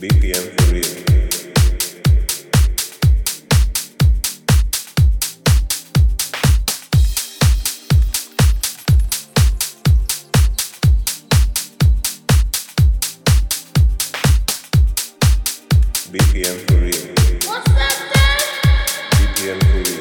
BPM for real. BPM for real. BPM for real.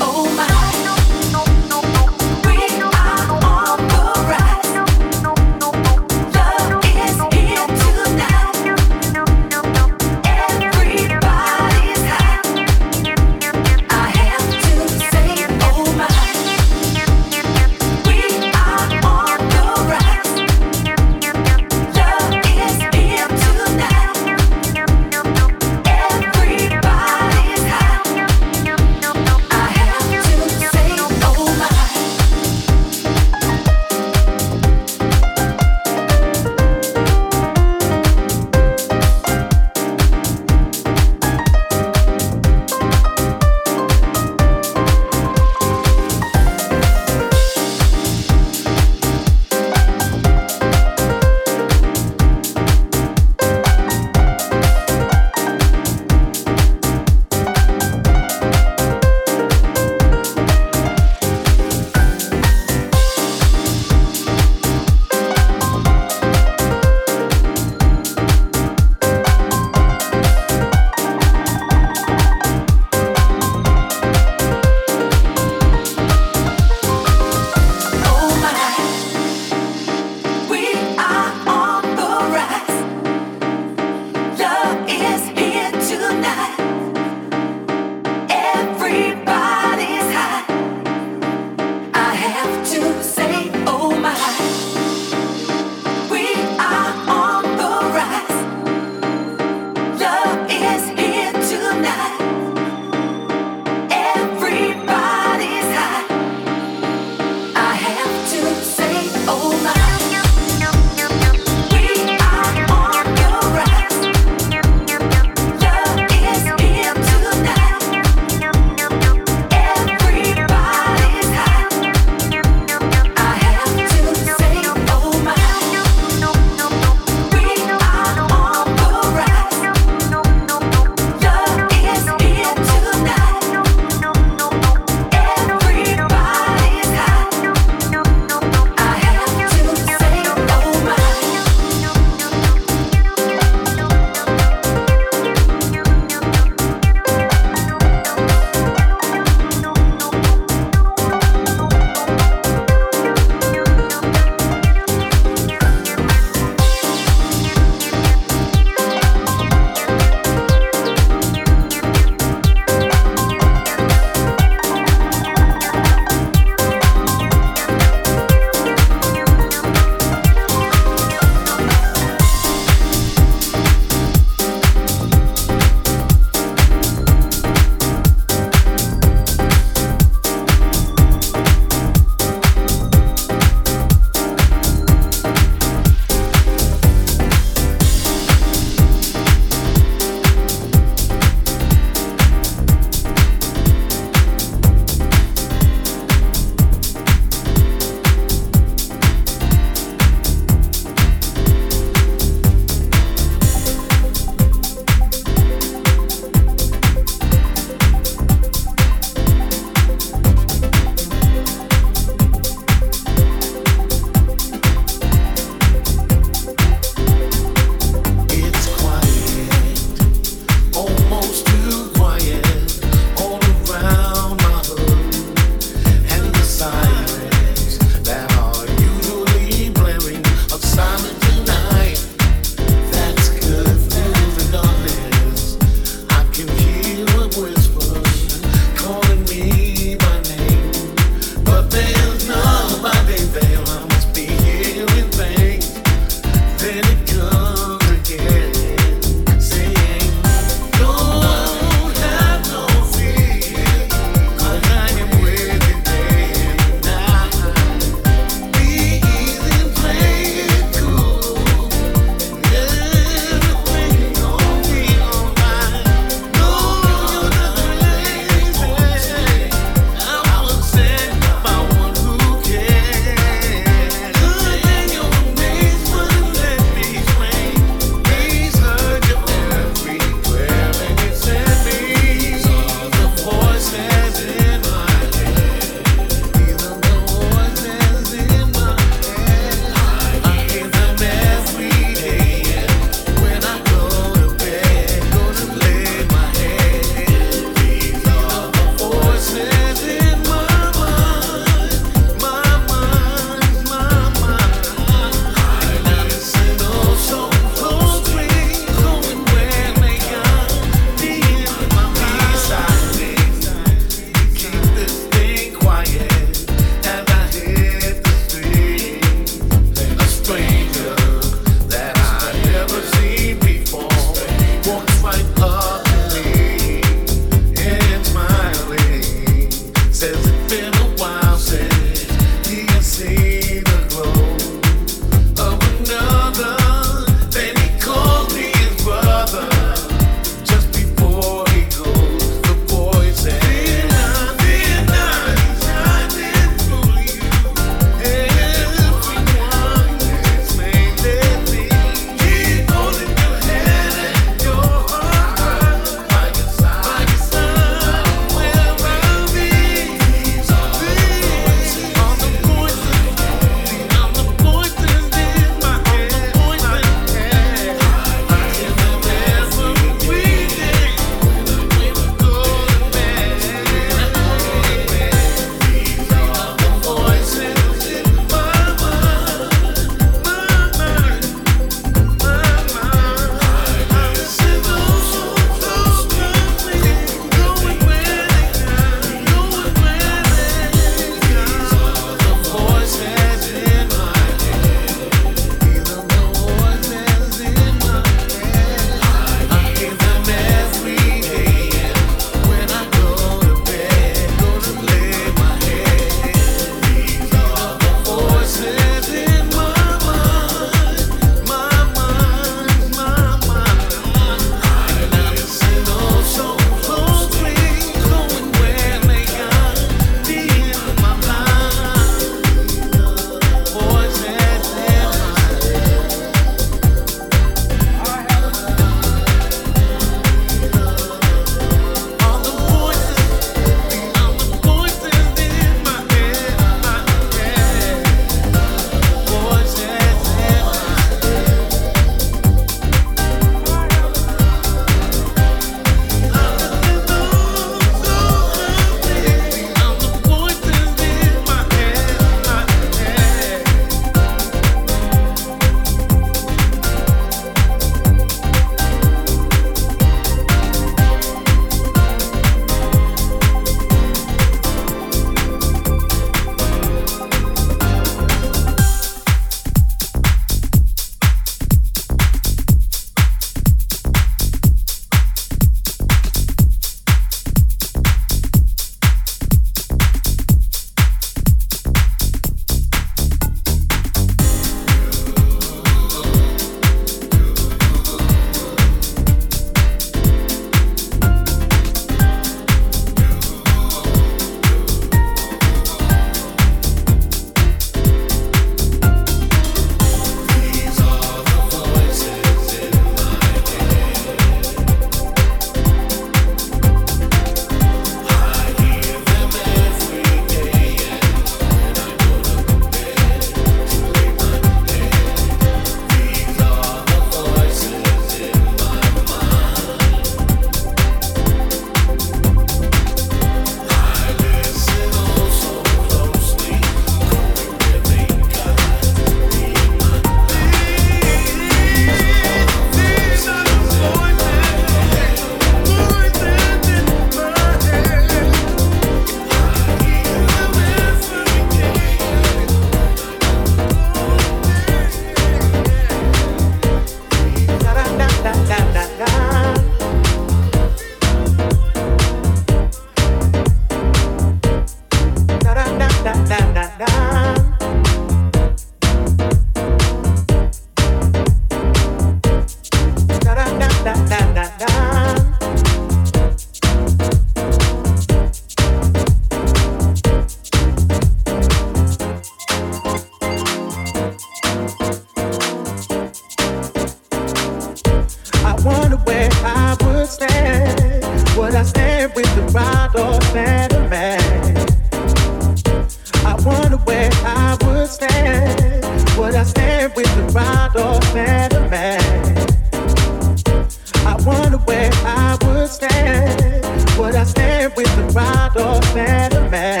with the ride or better man.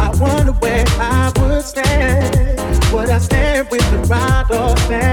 I wonder where I would stand. Would I stand with the rod or stand?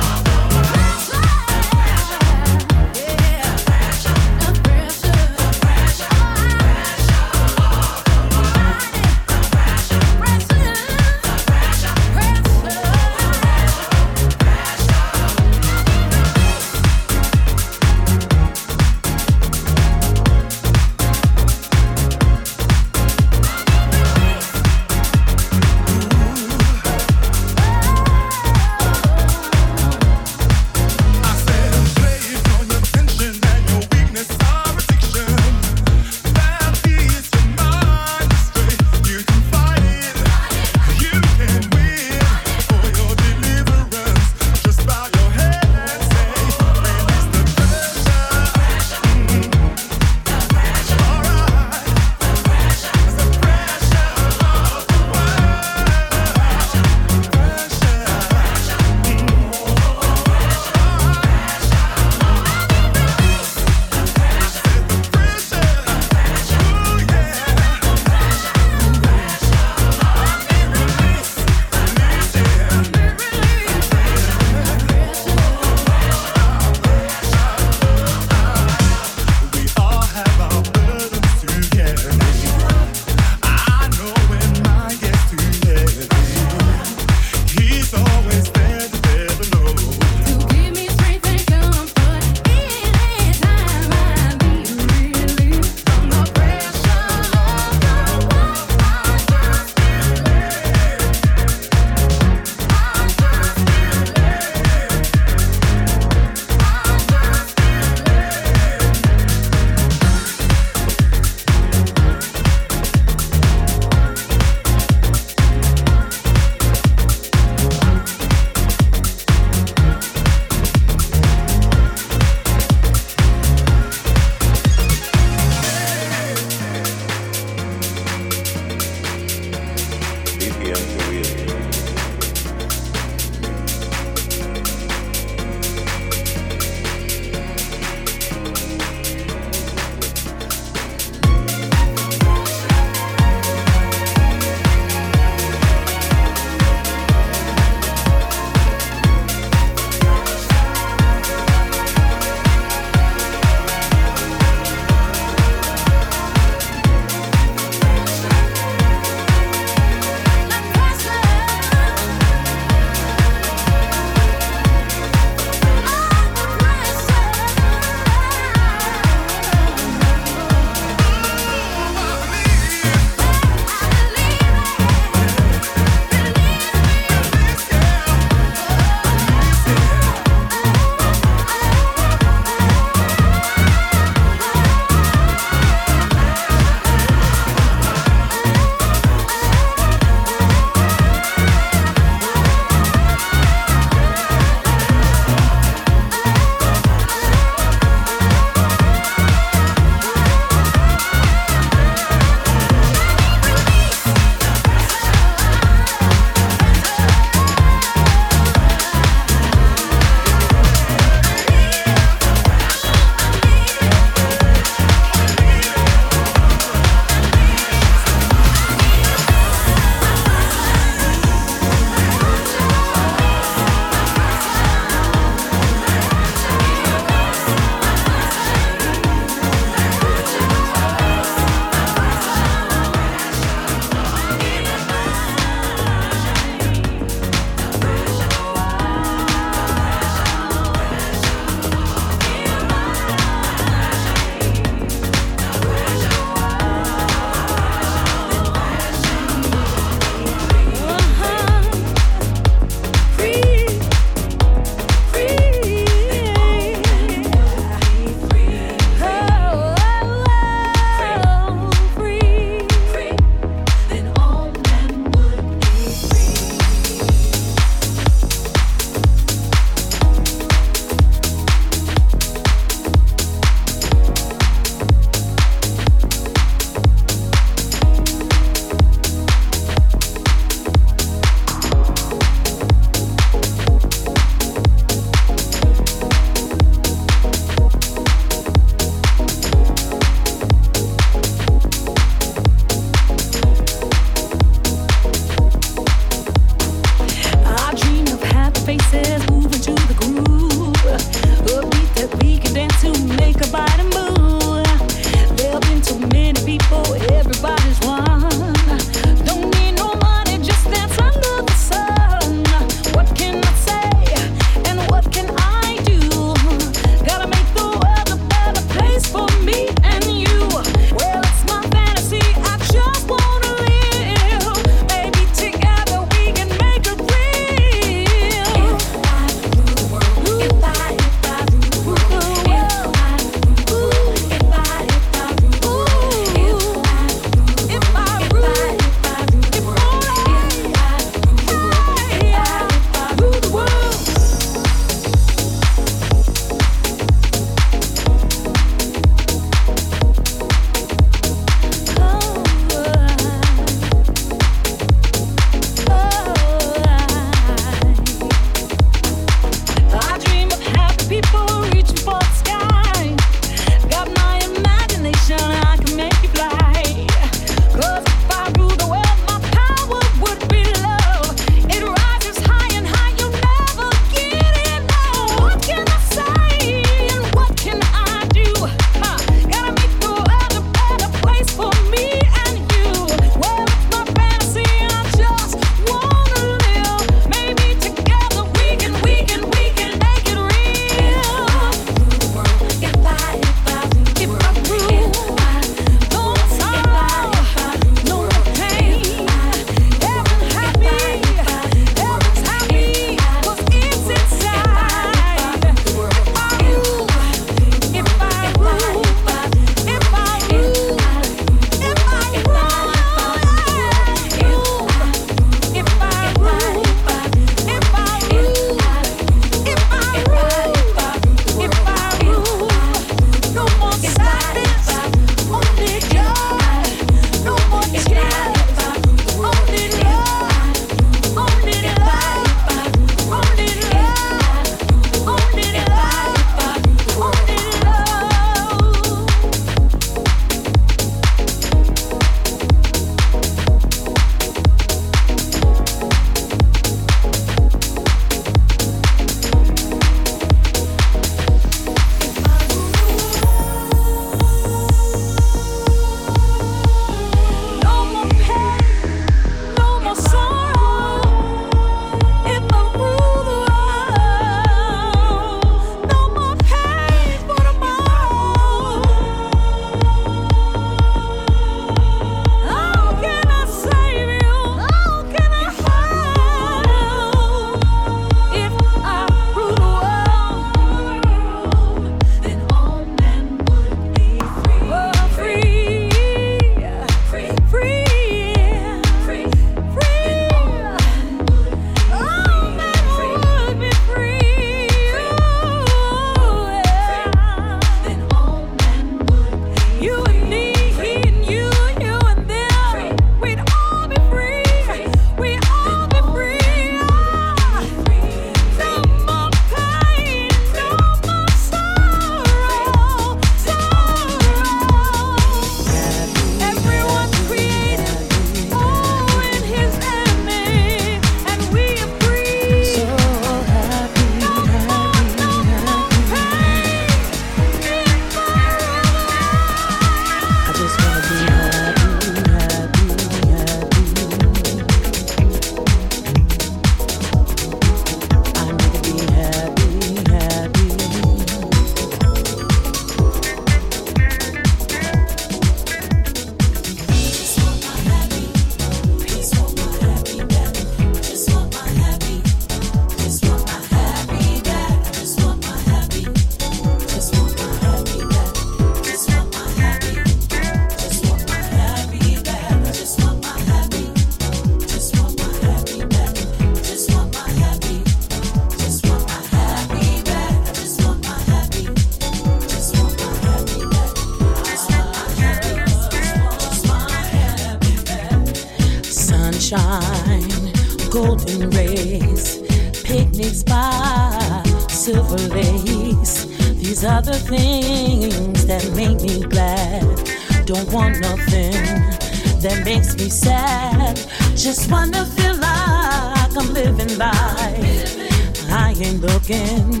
ain't looking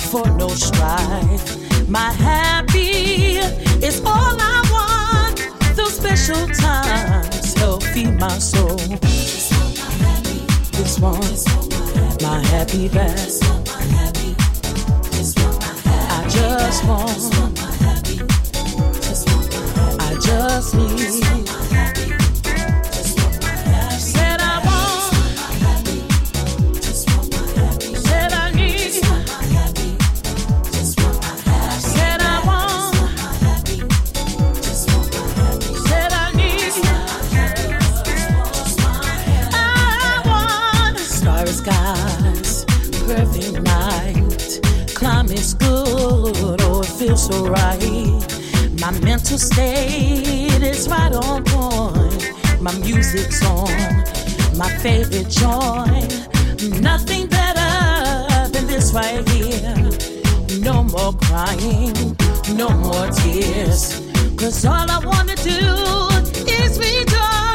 for no strife. My happy is all I want. Those special times help feed my soul. Just want my happy. Just want, my happy my happy. Just want my happy. I just want. Just want my happy. I just need. Happy. My mental state is right on point. My music's on, my favorite joy. Nothing better than this right here. No more crying, no more tears. Cause all I wanna do is rejoice.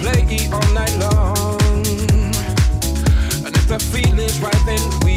play all night long. And if the feeling's right, then we